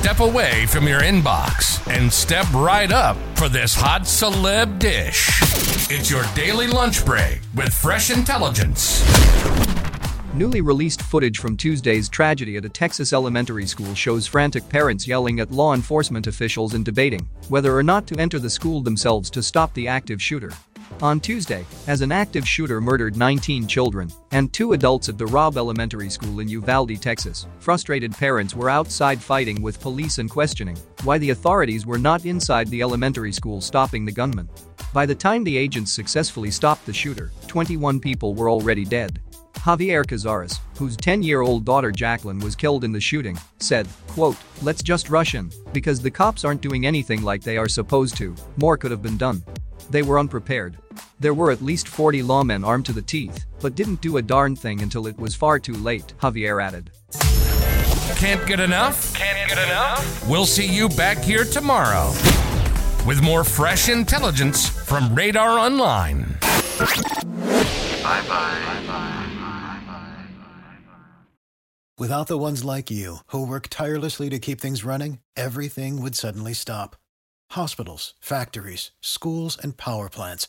Step away from your inbox and step right up for this hot celeb dish. It's your daily lunch break with fresh intelligence. Newly released footage from Tuesday's tragedy at a Texas elementary school shows frantic parents yelling at law enforcement officials and debating whether or not to enter the school themselves to stop the active shooter. On Tuesday, as an active shooter murdered 19 children and two adults at the Robb Elementary School in Uvalde, Texas, frustrated parents were outside fighting with police and questioning why the authorities were not inside the elementary school stopping the gunman. By the time the agents successfully stopped the shooter, 21 people were already dead. Javier Cazares, whose 10-year-old daughter Jacqueline was killed in the shooting, said, quote, let's just rush in, because the cops aren't doing anything like they are supposed to, more could have been done. They were unprepared. There were at least 40 lawmen armed to the teeth, but didn't do a darn thing until it was far too late, Javier added. Can't get enough? Can't get enough? We'll see you back here tomorrow with more fresh intelligence from Radar Online. Bye bye. Without the ones like you, who work tirelessly to keep things running, everything would suddenly stop. Hospitals, factories, schools, and power plants,